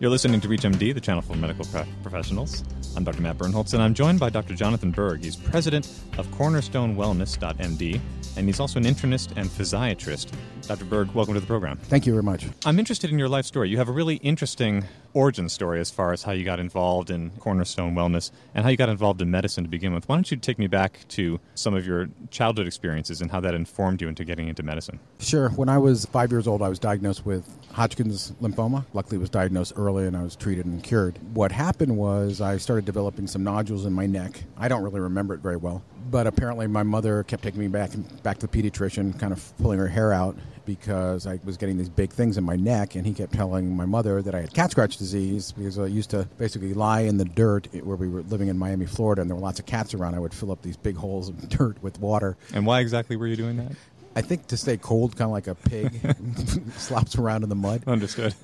You're listening to ReachMD, the channel for medical pro- professionals. I'm Dr. Matt Birnholz, and I'm joined by Dr. Jonathan Berg. He's president of CornerstoneWellness.md, and he's also an internist and physiatrist. Dr. Berg, welcome to the program. Thank you very much. I'm interested in your life story. You have a really interesting origin story as far as how you got involved in Cornerstone Wellness and how you got involved in medicine to begin with. Why don't you take me back to some of your childhood experiences and how that informed you into getting into medicine? Sure. When I was five years old, I was diagnosed with Hodgkin's lymphoma. Luckily, was diagnosed early and I was treated and cured. What happened was I started developing some nodules in my neck. I don't really remember it very well, but apparently my mother kept taking me back back to the pediatrician, kind of pulling her hair out because I was getting these big things in my neck, and he kept telling my mother that I had cat scratch disease because I used to basically lie in the dirt where we were living in Miami, Florida, and there were lots of cats around. I would fill up these big holes of dirt with water. And why exactly were you doing that? I think to stay cold, kind of like a pig slops around in the mud. Understood.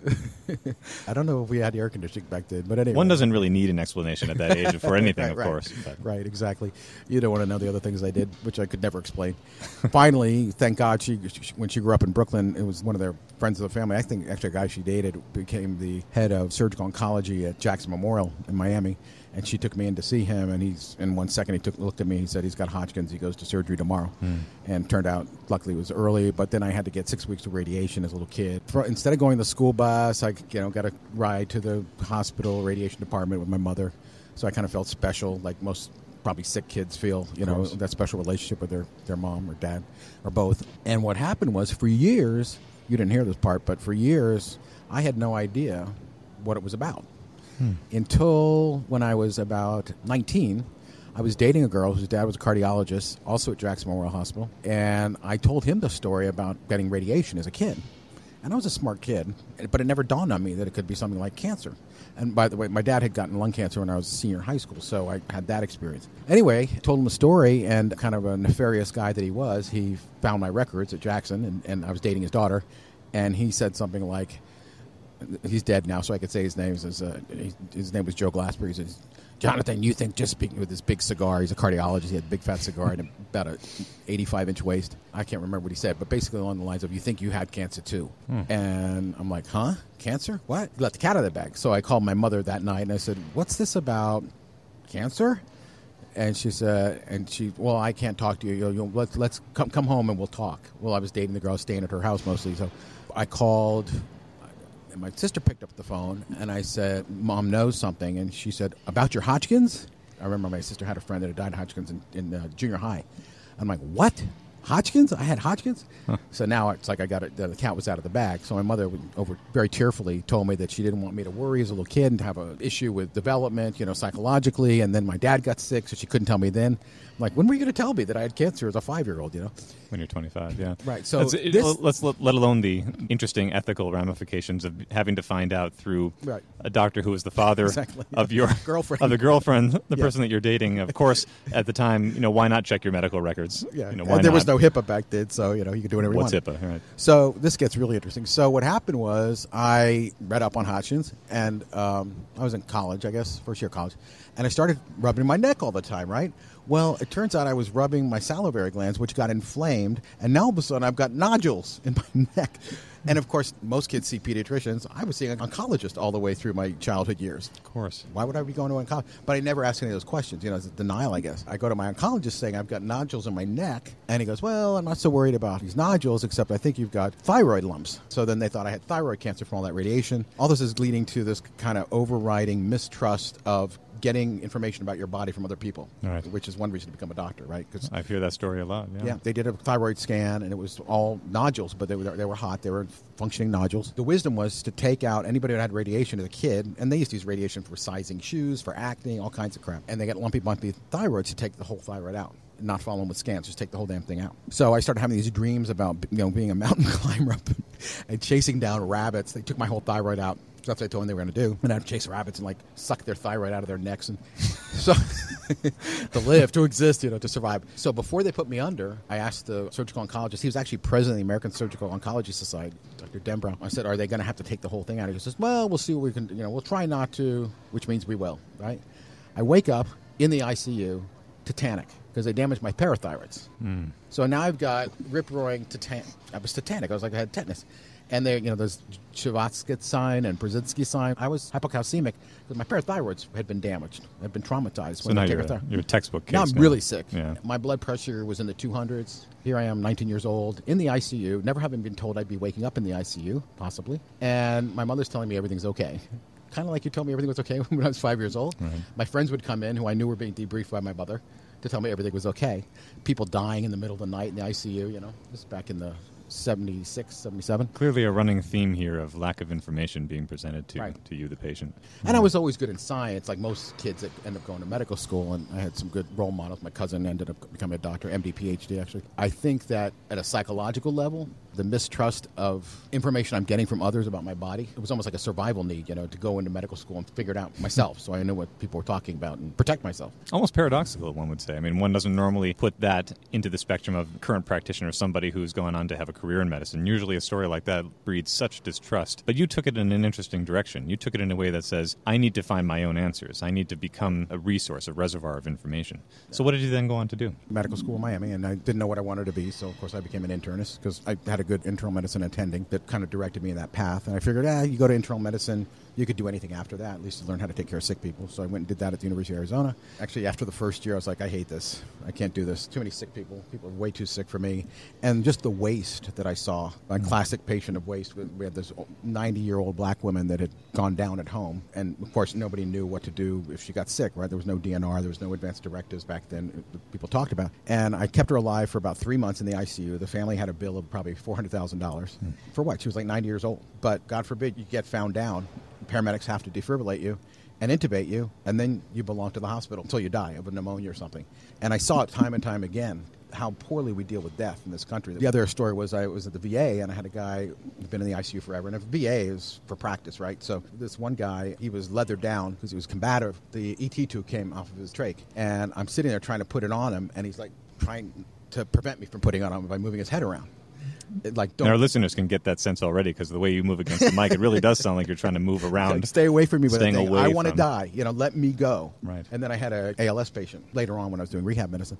I don't know if we had air conditioning back then, but anyway. One doesn't really need an explanation at that age for anything, right, of right. course. But. Right, exactly. You don't want to know the other things I did, which I could never explain. Finally, thank God, she, she when she grew up in Brooklyn, it was one of their friends of the family. I think actually a guy she dated became the head of surgical oncology at Jackson Memorial in Miami and she took me in to see him and he's in one second he took looked at me he said he's got hodgkin's he goes to surgery tomorrow Mm. and turned out luckily it was early but then i had to get six weeks of radiation as a little kid. For, instead of going to the school bus i you know got a ride to the hospital radiation department with my mother. So i kind of felt special like most probably sick kids feel you know that special relationship with their, their mom or dad or both. And what happened was for years you didn't hear this part but for years i had no idea what it was about. Hmm. Until when I was about 19. I was dating a girl whose dad was a cardiologist, also at Jackson Memorial Hospital, and I told him the story about getting radiation as a kid. And I was a smart kid, but it never dawned on me that it could be something like cancer. And by the way, my dad had gotten lung cancer when I was a senior in high school, so I had that experience. Anyway, I told him the story, and kind of a nefarious guy that he was, he found my records at Jackson, and, and I was dating his daughter, and he said something like, he's dead now, so I could say his name. His, uh, his name was Joe Glasper. He says, Jonathan, you think just speaking with this big cigar, he's a cardiologist, he had a big fat cigar and about a 85 inch waist. I can't remember what he said, but basically along the lines of, you think you had cancer too. Hmm. And I'm like, huh? Cancer? What? Let the cat out of the bag. So I called my mother that night and I said, what's this about cancer? And she said, and she, well, I can't talk to you. you, you let's let's come come home and we'll talk. Well, I was dating the girl, staying at her house mostly, so I called and my sister picked up the phone and I said, Mom knows something. And she said, About your Hodgkins? I remember my sister had a friend that had died of Hodgkins in, in uh, junior high. I'm like, What? Hodgkins? I had Hodgkins? So now it's like I got it, the cat was out of the bag. So my mother, would- over very tearfully, told me that she didn't want me to worry as a little kid and have an issue with development, you know, psychologically. And then my dad got sick, so she couldn't tell me then. I'm like, when were you going to tell me that I had cancer as a five year old, you know? When you're 25, yeah. Right, so it- this- let's let, let alone the interesting ethical ramifications of having to find out through Right. a doctor who is the father Exactly, of your Girlfriend. of the girlfriend, the Yeah. person that you're dating. Of course, at the time, you know, why not check your medical records? Yeah. you know, there was not? No HIPAA back then, so, you know, you could do whatever you What's want. HIPAA? Right. So this gets really interesting. So what happened was I read up on Hodgkins, and um, I was in college, I guess, first year of college, and I started rubbing my neck all the time. Right. Well, it turns out I was rubbing my salivary glands, which got inflamed, and now all of a sudden I've got nodules in my neck. And of course, most kids see pediatricians. I was seeing an oncologist all the way through my childhood years. Of course. Why would I be going to an oncologist? But I never asked any of those questions. You know, it's a denial, I guess. I go to my oncologist saying I've got nodules in my neck, and he goes, "Well, I'm not so worried about these nodules, except I think you've got thyroid lumps." So then they thought I had thyroid cancer from all that radiation. All this is leading to this kind of overriding mistrust of getting information about your body from other people, Right. which is one reason to become a doctor, right? Because I hear that story a lot. Yeah. yeah, they did a thyroid scan, and it was all nodules, but they were they were hot. They were functioning nodules. The wisdom was to take out anybody who had radiation as a kid, and they used to use radiation for sizing shoes, for acne, all kinds of crap. And they got lumpy, bumpy thyroids to take the whole thyroid out. Not follow them with scans, just take the whole damn thing out. So I started having these dreams about you know being a mountain climber up and chasing down rabbits. They took my whole thyroid out. What I told them they were going to do. And I'd chase rabbits and like suck their thyroid out of their necks and so to live, to exist, you know, to survive. So before they put me under, I asked the surgical oncologist. He was actually president of the American Surgical Oncology Society, Dr. Denbrow. I said, "Are they going to have to take the whole thing out?" He says, "Well, we'll see what we can. You know, we'll try not to, which means we will." Right? I wake up in the ICU, tetanic, because they damaged my parathyroids. Hmm. So now I've got rip roaring tetany. I was tetanic. I was like I had tetanus. And there, you know, there's Chvostek sign and Brzezinski sign. I was hypocalcemic because my parathyroids had been damaged, had been traumatized. So when now you're, a, you're a textbook case. Now I'm now. really sick. Yeah. My blood pressure was in the 200s. Here I am, 19 years old, in the ICU, never having been told I'd be waking up in the ICU, possibly. And my mother's telling me everything's okay. Kind of like you told me everything was okay when I was five years old. My friends would come in who I knew were being debriefed by my mother to tell me everything was okay. People dying in the middle of the night in the ICU, you know, this back in the 76, 77. Clearly, a running theme here of lack of information being presented to, Right. to you, the patient. And I was always good in science, like most kids that end up going to medical school. And I had some good role models. My cousin ended up becoming a doctor, MD, PhD, actually. I think that at a psychological level, the mistrust of information I'm getting from others about my body, it was almost like a survival need, you know, to go into medical school and figure it out myself so I knew what people were talking about and protect myself. Almost paradoxical, one would say. I mean, one doesn't normally put that into the spectrum of current practitioner, somebody who's going on to have a career in medicine. Usually, a story like that breeds such distrust. But you took it in an interesting direction. You took it in a way that says, I need to find my own answers. I need to become a resource, a reservoir of information. So, what did you then go on to do? medical school in Miami, and I didn't know what I wanted to be. So, of course, I became an internist because I had a good internal medicine attending that kind of directed me in that path. And I figured, ah, you go to internal medicine, you could do anything after that, at least to learn how to take care of sick people. So I went and did that at the University of Arizona. Actually, after the first year, I was like, I hate this. I can't do this. Too many sick people. People are way too sick for me. And just the waste that I saw. A mm. classic patient of waste. We we had this 90 year old black woman that had gone down at home. And of course, nobody knew what to do if she got sick, right? There was no DNR, there was no advanced directives back then that people talked about. And I kept her alive for about three months in the ICU. The family had a bill of probably $400,000. Hmm. For what? She was like 90 years old. But God forbid you get found down. Paramedics have to defibrillate you and intubate you, and then you belong to the hospital until you die of a pneumonia or something. And I saw it time and time again how poorly we deal with death in this country. The other story was I was at the VA and I had a guy who'd been in the ICU forever. And a VA is for practice, right? So this one guy, he was leathered down because he was combative. The ET tube came off of his trach, and I'm sitting there trying to put it on him, and he's like trying to prevent me from putting it on him by moving his head around. Like don't And our listeners can get that sense already because the way you move against the mic, it really does sound like you're trying to move around. Like, stay away from me staying away I want to from- die. You know, let me go. Right. And then I had a ALS patient later on when I was doing rehab medicine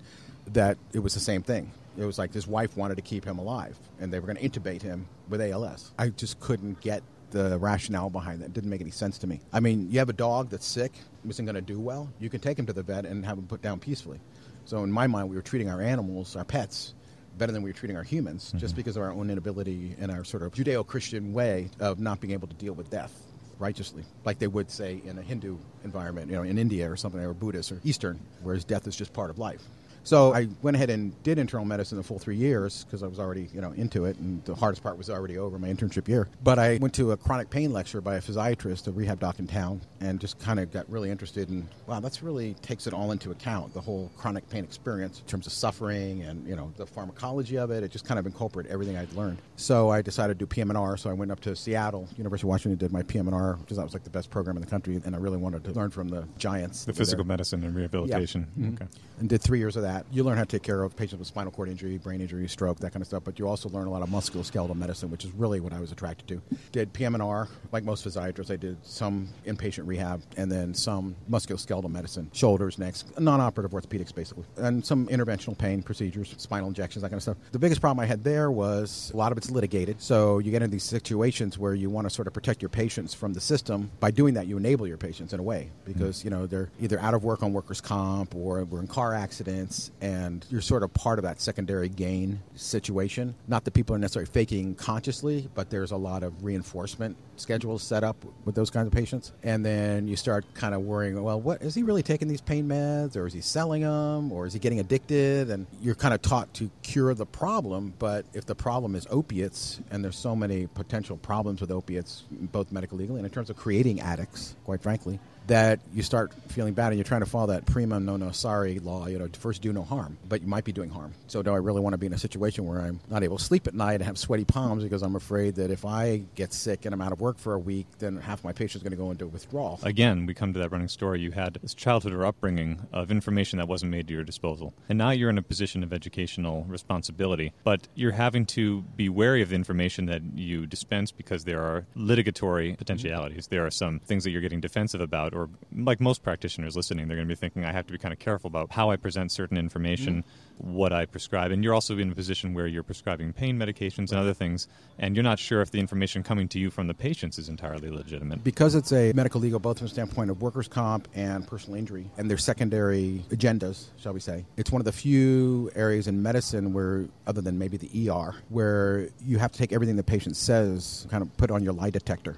that it was the same thing. It was like his wife wanted to keep him alive, and they were going to intubate him with ALS. I just couldn't get the rationale behind that. It didn't make any sense to me. I mean, you have a dog that's sick, isn't going to do well. You can take him to the vet and have him put down peacefully. So in my mind, we were treating our animals, our pets, better than we were treating our humans, just mm-hmm. because of our own inability and our sort of Judeo-Christian way of not being able to deal with death righteously, like they would say in a Hindu environment, you know, in India or something, or Buddhist or Eastern, whereas death is just part of life. So I went ahead and did internal medicine the full three years because I was already, you know, into it, and the hardest part was already over my internship year. But I went to a chronic pain lecture by a physiatrist, a rehab doc in town, and just kind of got really interested in, wow, that's really takes it all into account, the whole chronic pain experience in terms of suffering and, you know, the pharmacology of it. It just kind of incorporated everything I'd learned. So I decided to do PM&R, so I went up to Seattle, University of Washington, did my PM&R, because that was like the best program in the country, and I really wanted to learn from the giants. The physical there medicine and rehabilitation. Mhm. Okay. and did three years of that. You learn how to take care of patients with spinal cord injury, brain injury, stroke, that kind of stuff. But you also learn a lot of musculoskeletal medicine, which is really what I was attracted to. Did PM&R, like most physiatrists. I did some inpatient rehab and then some musculoskeletal medicine, shoulders, necks, non-operative orthopedics, basically, and some interventional pain procedures, spinal injections, that kind of stuff. The biggest problem I had there was a lot of it's litigated. So you get into these situations where you want to sort of protect your patients from the system. By doing that, you enable your patients in a way because you know they're either out of work on workers' comp or we're in car accidents, and you're sort of part of that secondary gain situation. Not that people are necessarily faking consciously, but there's a lot of reinforcement schedules set up with those kinds of patients, and then you start kind of worrying, well, what is he really taking these pain meds, or is he selling them, or is he getting addicted? And you're kind of taught to cure the problem, but if the problem is opiates, and there's so many potential problems with opiates, both medically legally and in terms of creating addicts, quite frankly, that you start feeling bad and you're trying to follow that prima no no sorry law, you know, first do no harm, but you might be doing harm. So do I really want to be in a situation where I'm not able to sleep at night and have sweaty palms because I'm afraid that if I get sick and I'm out of work for a week, then half my patients are going to go into withdrawal. Again, we come to that running story. You had this childhood or upbringing of information that wasn't made to your disposal. And now you're in a position of educational responsibility, but you're having to be wary of the information that you dispense because there are litigatory mm-hmm. potentialities. There are some things that you're getting defensive about, or like most practitioners listening, they're going to be thinking, I have to be kind of careful about how I present certain information. Mm-hmm what I prescribe. And you're also in a position where you're prescribing pain medications and other things, and you're not sure if the information coming to you from the patients is entirely legitimate. Because it's a medical legal, both from the standpoint of workers' comp and personal injury, and their secondary agendas, shall we say, it's one of the few areas in medicine where, other than maybe the ER, where you have to take everything the patient says, kind of put on your lie detector.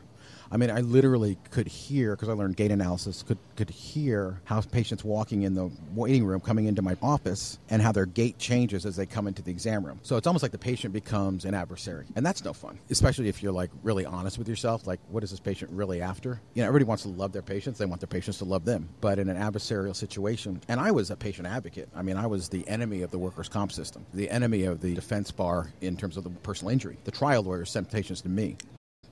I mean, I literally could hear because I learned gait analysis. Could could hear how patients walking in the waiting room coming into my office and how their gait changes as they come into the exam room. So it's almost like the patient becomes an adversary, and that's no fun. Especially if you're like really honest with yourself. Like, what is this patient really after? You know, everybody wants to love their patients. They want their patients to love them. But in an adversarial situation, and I was a patient advocate. I mean, I was the enemy of the workers' comp system, the enemy of the defense bar in terms of the personal injury. The trial lawyers sent patients to me.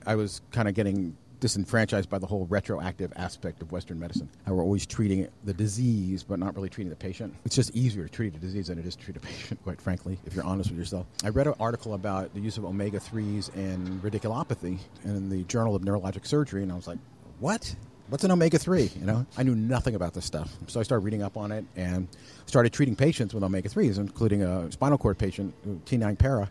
I was kind of getting disenfranchised by the whole retroactive aspect of Western medicine. How we're always treating the disease, but not really treating the patient. It's just easier to treat a disease than it is to treat a patient, quite frankly, if you're honest with yourself. I read an article about the use of omega 3s in radiculopathy in the Journal of Neurologic Surgery, and I was like, what? What's an omega 3? You know, I knew nothing about this stuff. So I started reading up on it and started treating patients with omega 3s, including a spinal cord patient, T9 para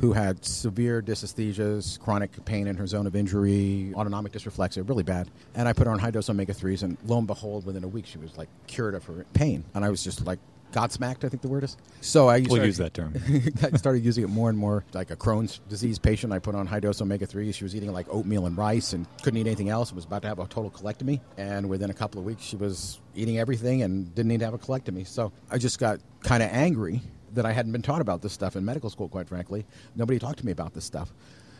who had severe dysesthesias, chronic pain in her zone of injury, autonomic dysreflexia, really bad. And I put her on high dose omega 3s, and lo and behold, within a week, she was like cured of her pain. And I was just like, Godsmacked, I think the word is. So I we'll started, use that term. I started using it more and more. Like a Crohn's disease patient, I put on high dose omega 3. She was eating like oatmeal and rice and couldn't eat anything else. Was about to have a total colectomy. And within a couple of weeks, she was eating everything and didn't need to have a colectomy. So I just got kind of angry that I hadn't been taught about this stuff in medical school, quite frankly. Nobody talked to me about this stuff.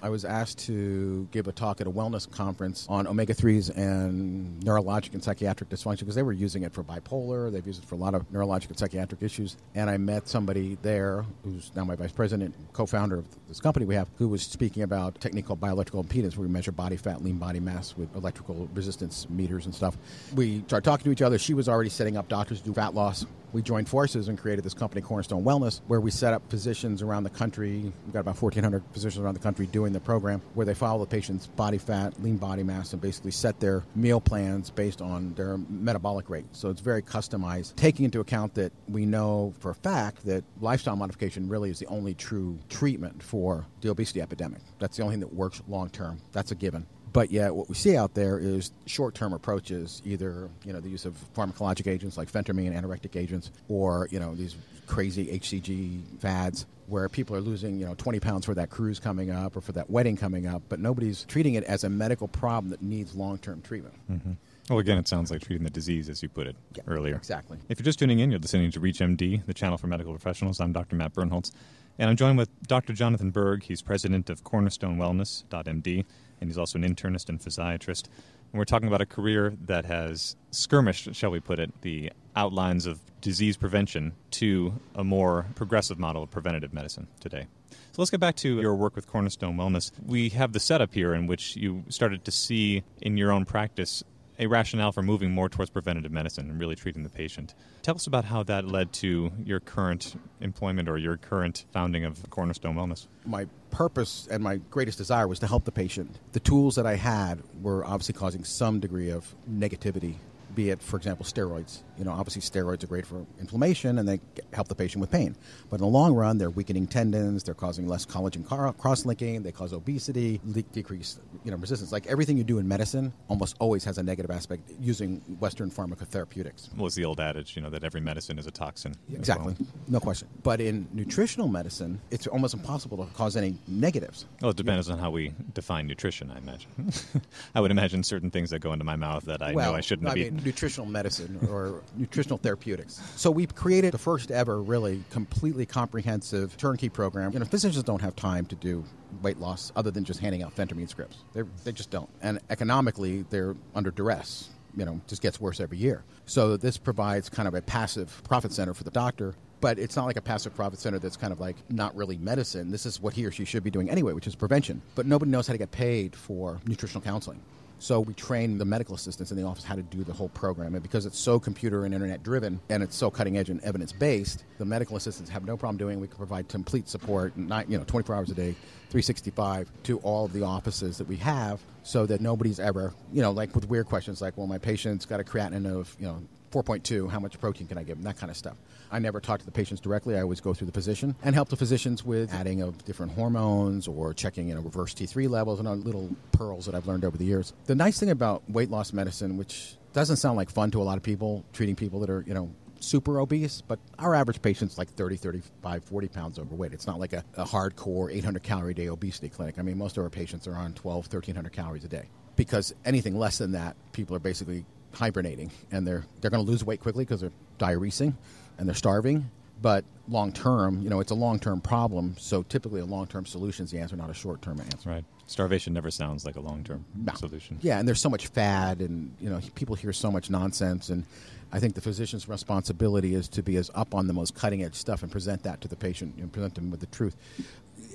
I was asked to give a talk at a wellness conference on omega 3s and neurologic and psychiatric dysfunction because they were using it for bipolar. They've used it for a lot of neurologic and psychiatric issues. And I met somebody there who's now my vice president, co founder of this company we have, who was speaking about a technique called bioelectrical impedance, where we measure body fat, lean body mass with electrical resistance meters and stuff. We started talking to each other. She was already setting up doctors to do fat loss we joined forces and created this company, Cornerstone Wellness, where we set up physicians around the country. We've got about 1,400 physicians around the country doing the program, where they follow the patient's body fat, lean body mass, and basically set their meal plans based on their metabolic rate. So it's very customized, taking into account that we know for a fact that lifestyle modification really is the only true treatment for the obesity epidemic. That's the only thing that works long term. That's a given. But yet, what we see out there is short-term approaches, either you know the use of pharmacologic agents like phentermine, and anorectic agents, or you know these crazy HCG fads where people are losing you know 20 pounds for that cruise coming up or for that wedding coming up, but nobody's treating it as a medical problem that needs long-term treatment. Mm-hmm. Well, again, it sounds like treating the disease, as you put it yeah, earlier. Exactly. If you're just tuning in, you're listening to ReachMD, the channel for medical professionals. I'm Dr. Matt Birnholz, and I'm joined with Dr. Jonathan Berg. He's president of Cornerstone Wellness.md and he's also an internist and physiatrist. And we're talking about a career that has skirmished, shall we put it, the outlines of disease prevention to a more progressive model of preventative medicine today. So let's get back to your work with Cornerstone Wellness. We have the setup here in which you started to see in your own practice a rationale for moving more towards preventative medicine and really treating the patient. Tell us about how that led to your current employment or your current founding of Cornerstone Wellness. My purpose and my greatest desire was to help the patient. The tools that I had were obviously causing some degree of negativity be it, for example, steroids. You know, obviously steroids are great for inflammation and they help the patient with pain. But in the long run, they're weakening tendons, they're causing less collagen cross-linking, they cause obesity, decrease, you know, resistance. Like everything you do in medicine almost always has a negative aspect using Western pharmacotherapeutics. Well, it's the old adage, you know, that every medicine is a toxin. Exactly. Well. No question. But in nutritional medicine, it's almost impossible to cause any negatives. Well, it depends on how we define nutrition, I imagine. I would imagine certain things that go into my mouth that I well, know I shouldn't I be. Mean, nutritional medicine or nutritional therapeutics. So we've created the first ever really completely comprehensive turnkey program. You know, physicians don't have time to do weight loss other than just handing out phentermine scripts. They're, they just don't. And economically, they're under duress. You know, just gets worse every year. So this provides kind of a passive profit center for the doctor But it's not like a passive profit center that's kind of like not really medicine. This is what he or she should be doing anyway, which is prevention. But nobody knows how to get paid for nutritional counseling. So we train the medical assistants in the office how to do the whole program. And because it's so computer and internet driven and it's so cutting edge and evidence based, the medical assistants have no problem doing. it. We can provide complete support, not, you know, 24 hours a day, 365 to all of the offices that we have so that nobody's ever, you know, like with weird questions like, well, my patient's got a creatinine of, you know, 4.2, how much protein can I give them? That kind of stuff. I never talk to the patients directly. I always go through the physician and help the physicians with adding of different hormones or checking, you know, reverse T3 levels and little pearls that I've learned over the years. The nice thing about weight loss medicine, which doesn't sound like fun to a lot of people, treating people that are, you know, super obese, but our average patient's like 30, 35, 40 pounds overweight. It's not like a, a hardcore 800 calorie day obesity clinic. I mean, most of our patients are on 12, 1300 calories a day because anything less than that, people are basically hibernating and they're, they're going to lose weight quickly because they're diuresing and they're starving. But long term, you know, it's a long term problem. So typically, a long term solution is the answer, not a short term answer. Right. Starvation never sounds like a long term no. solution. Yeah, and there's so much fad, and you know, people hear so much nonsense, and I think the physician's responsibility is to be as up on the most cutting edge stuff and present that to the patient and present them with the truth.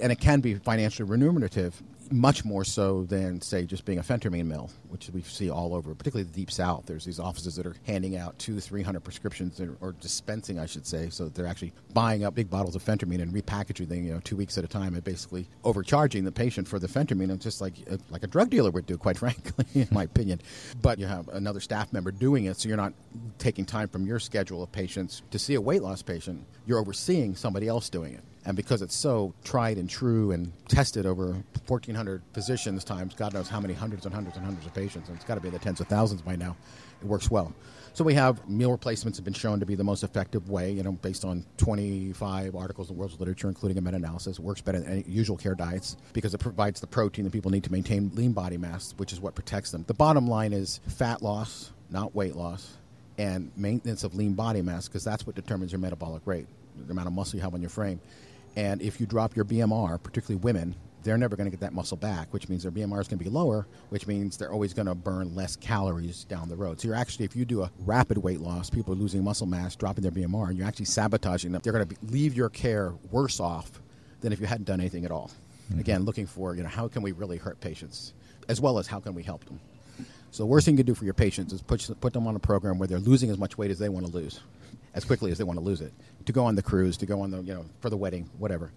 And it can be financially remunerative much more so than say just being a phentermine mill, which we see all over, particularly the deep south. There's these offices that are handing out two, three hundred prescriptions or dispensing, I should say, so they're actually buying up big bottles of phentermine and repackaging them, you know, two weeks at a time, and basically overcharging the patient for the phentermine, and just like uh, like a drug dealer would do, quite frankly, in my opinion. But you have another staff member doing it, so you're not taking time from your schedule of patients to see a weight loss patient. You're overseeing somebody else doing it. And because it's so tried and true and tested over 1,400 physicians times, God knows how many hundreds and hundreds and hundreds of patients, and it's got to be in the tens of thousands by now, it works well. So we have meal replacements have been shown to be the most effective way, you know, based on 25 articles in the world's literature, including a meta-analysis. It works better than usual care diets because it provides the protein that people need to maintain lean body mass, which is what protects them. The bottom line is fat loss, not weight loss, and maintenance of lean body mass because that's what determines your metabolic rate, the amount of muscle you have on your frame. And if you drop your BMR, particularly women, they're never going to get that muscle back, which means their BMR is going to be lower, which means they're always going to burn less calories down the road. So you're actually, if you do a rapid weight loss, people are losing muscle mass, dropping their BMR, and you're actually sabotaging them. They're going to be, leave your care worse off than if you hadn't done anything at all. Mm-hmm. Again, looking for, you know, how can we really hurt patients, as well as how can we help them. So the worst thing you can do for your patients is put, put them on a program where they're losing as much weight as they want to lose as quickly as they want to lose it. To go on the cruise, to go on the, you know, for the wedding, whatever.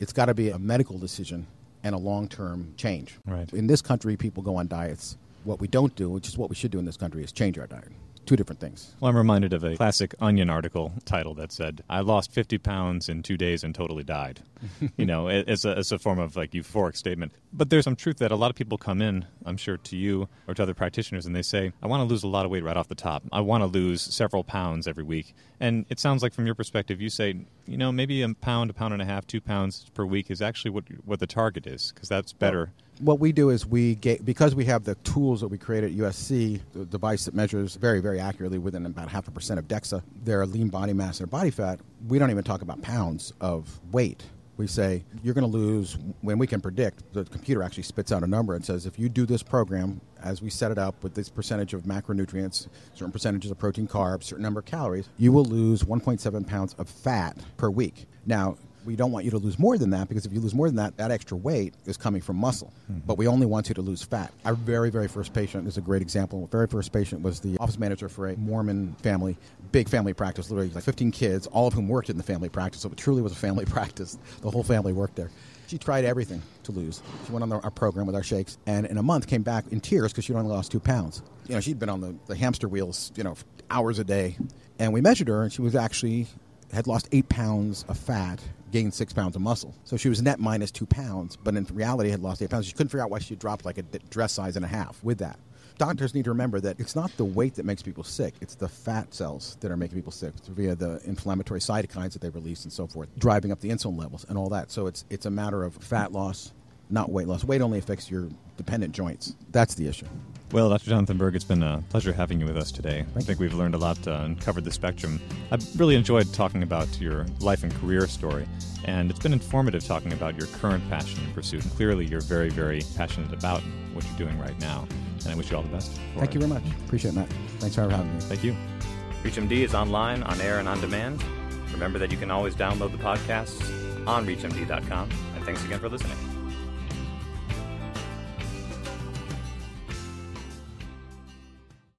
It's got to be a medical decision and a long term change. Right. In this country, people go on diets. What we don't do, which is what we should do in this country, is change our diet two different things. Well, I'm reminded of a classic Onion article title that said, "I lost 50 pounds in two days and totally died." you know, as a, as a form of like euphoric statement. But there's some truth that a lot of people come in, I'm sure, to you or to other practitioners, and they say, "I want to lose a lot of weight right off the top. I want to lose several pounds every week." And it sounds like, from your perspective, you say, you know, maybe a pound, a pound and a half, two pounds per week is actually what what the target is because that's better. Well, what we do is we get because we have the tools that we create at USC, the device that measures very, very accurately within about half a percent of DEXA their lean body mass and body fat. We don't even talk about pounds of weight. We say you're going to lose when we can predict. The computer actually spits out a number and says if you do this program as we set it up with this percentage of macronutrients, certain percentages of protein, carbs, certain number of calories, you will lose 1.7 pounds of fat per week. Now we don't want you to lose more than that because if you lose more than that, that extra weight is coming from muscle. Mm-hmm. But we only want you to lose fat. Our very, very first patient is a great example. Our very first patient was the office manager for a Mormon family, big family practice, literally like 15 kids, all of whom worked in the family practice. So it truly was a family practice. The whole family worked there. She tried everything to lose. She went on the, our program with our shakes, and in a month came back in tears because she'd only lost two pounds. You know, she'd been on the, the hamster wheels, you know, hours a day. And we measured her, and she was actually had lost eight pounds of fat gained six pounds of muscle. So she was net minus two pounds, but in reality had lost eight pounds. She couldn't figure out why she dropped like a dress size and a half with that. Doctors need to remember that it's not the weight that makes people sick, it's the fat cells that are making people sick via the inflammatory cytokines that they release and so forth, driving up the insulin levels and all that. So it's, it's a matter of fat loss, not weight loss. Weight only affects your dependent joints. That's the issue. Well, Dr. Jonathan Berg, it's been a pleasure having you with us today. I think we've learned a lot uh, and covered the spectrum. I've really enjoyed talking about your life and career story, and it's been informative talking about your current passion and pursuit. And clearly, you're very, very passionate about what you're doing right now, and I wish you all the best. Thank it. you very much. Appreciate it, Matt. Thanks for having me. Thank you. ReachMD is online, on air, and on demand. Remember that you can always download the podcasts on ReachMD.com. And thanks again for listening.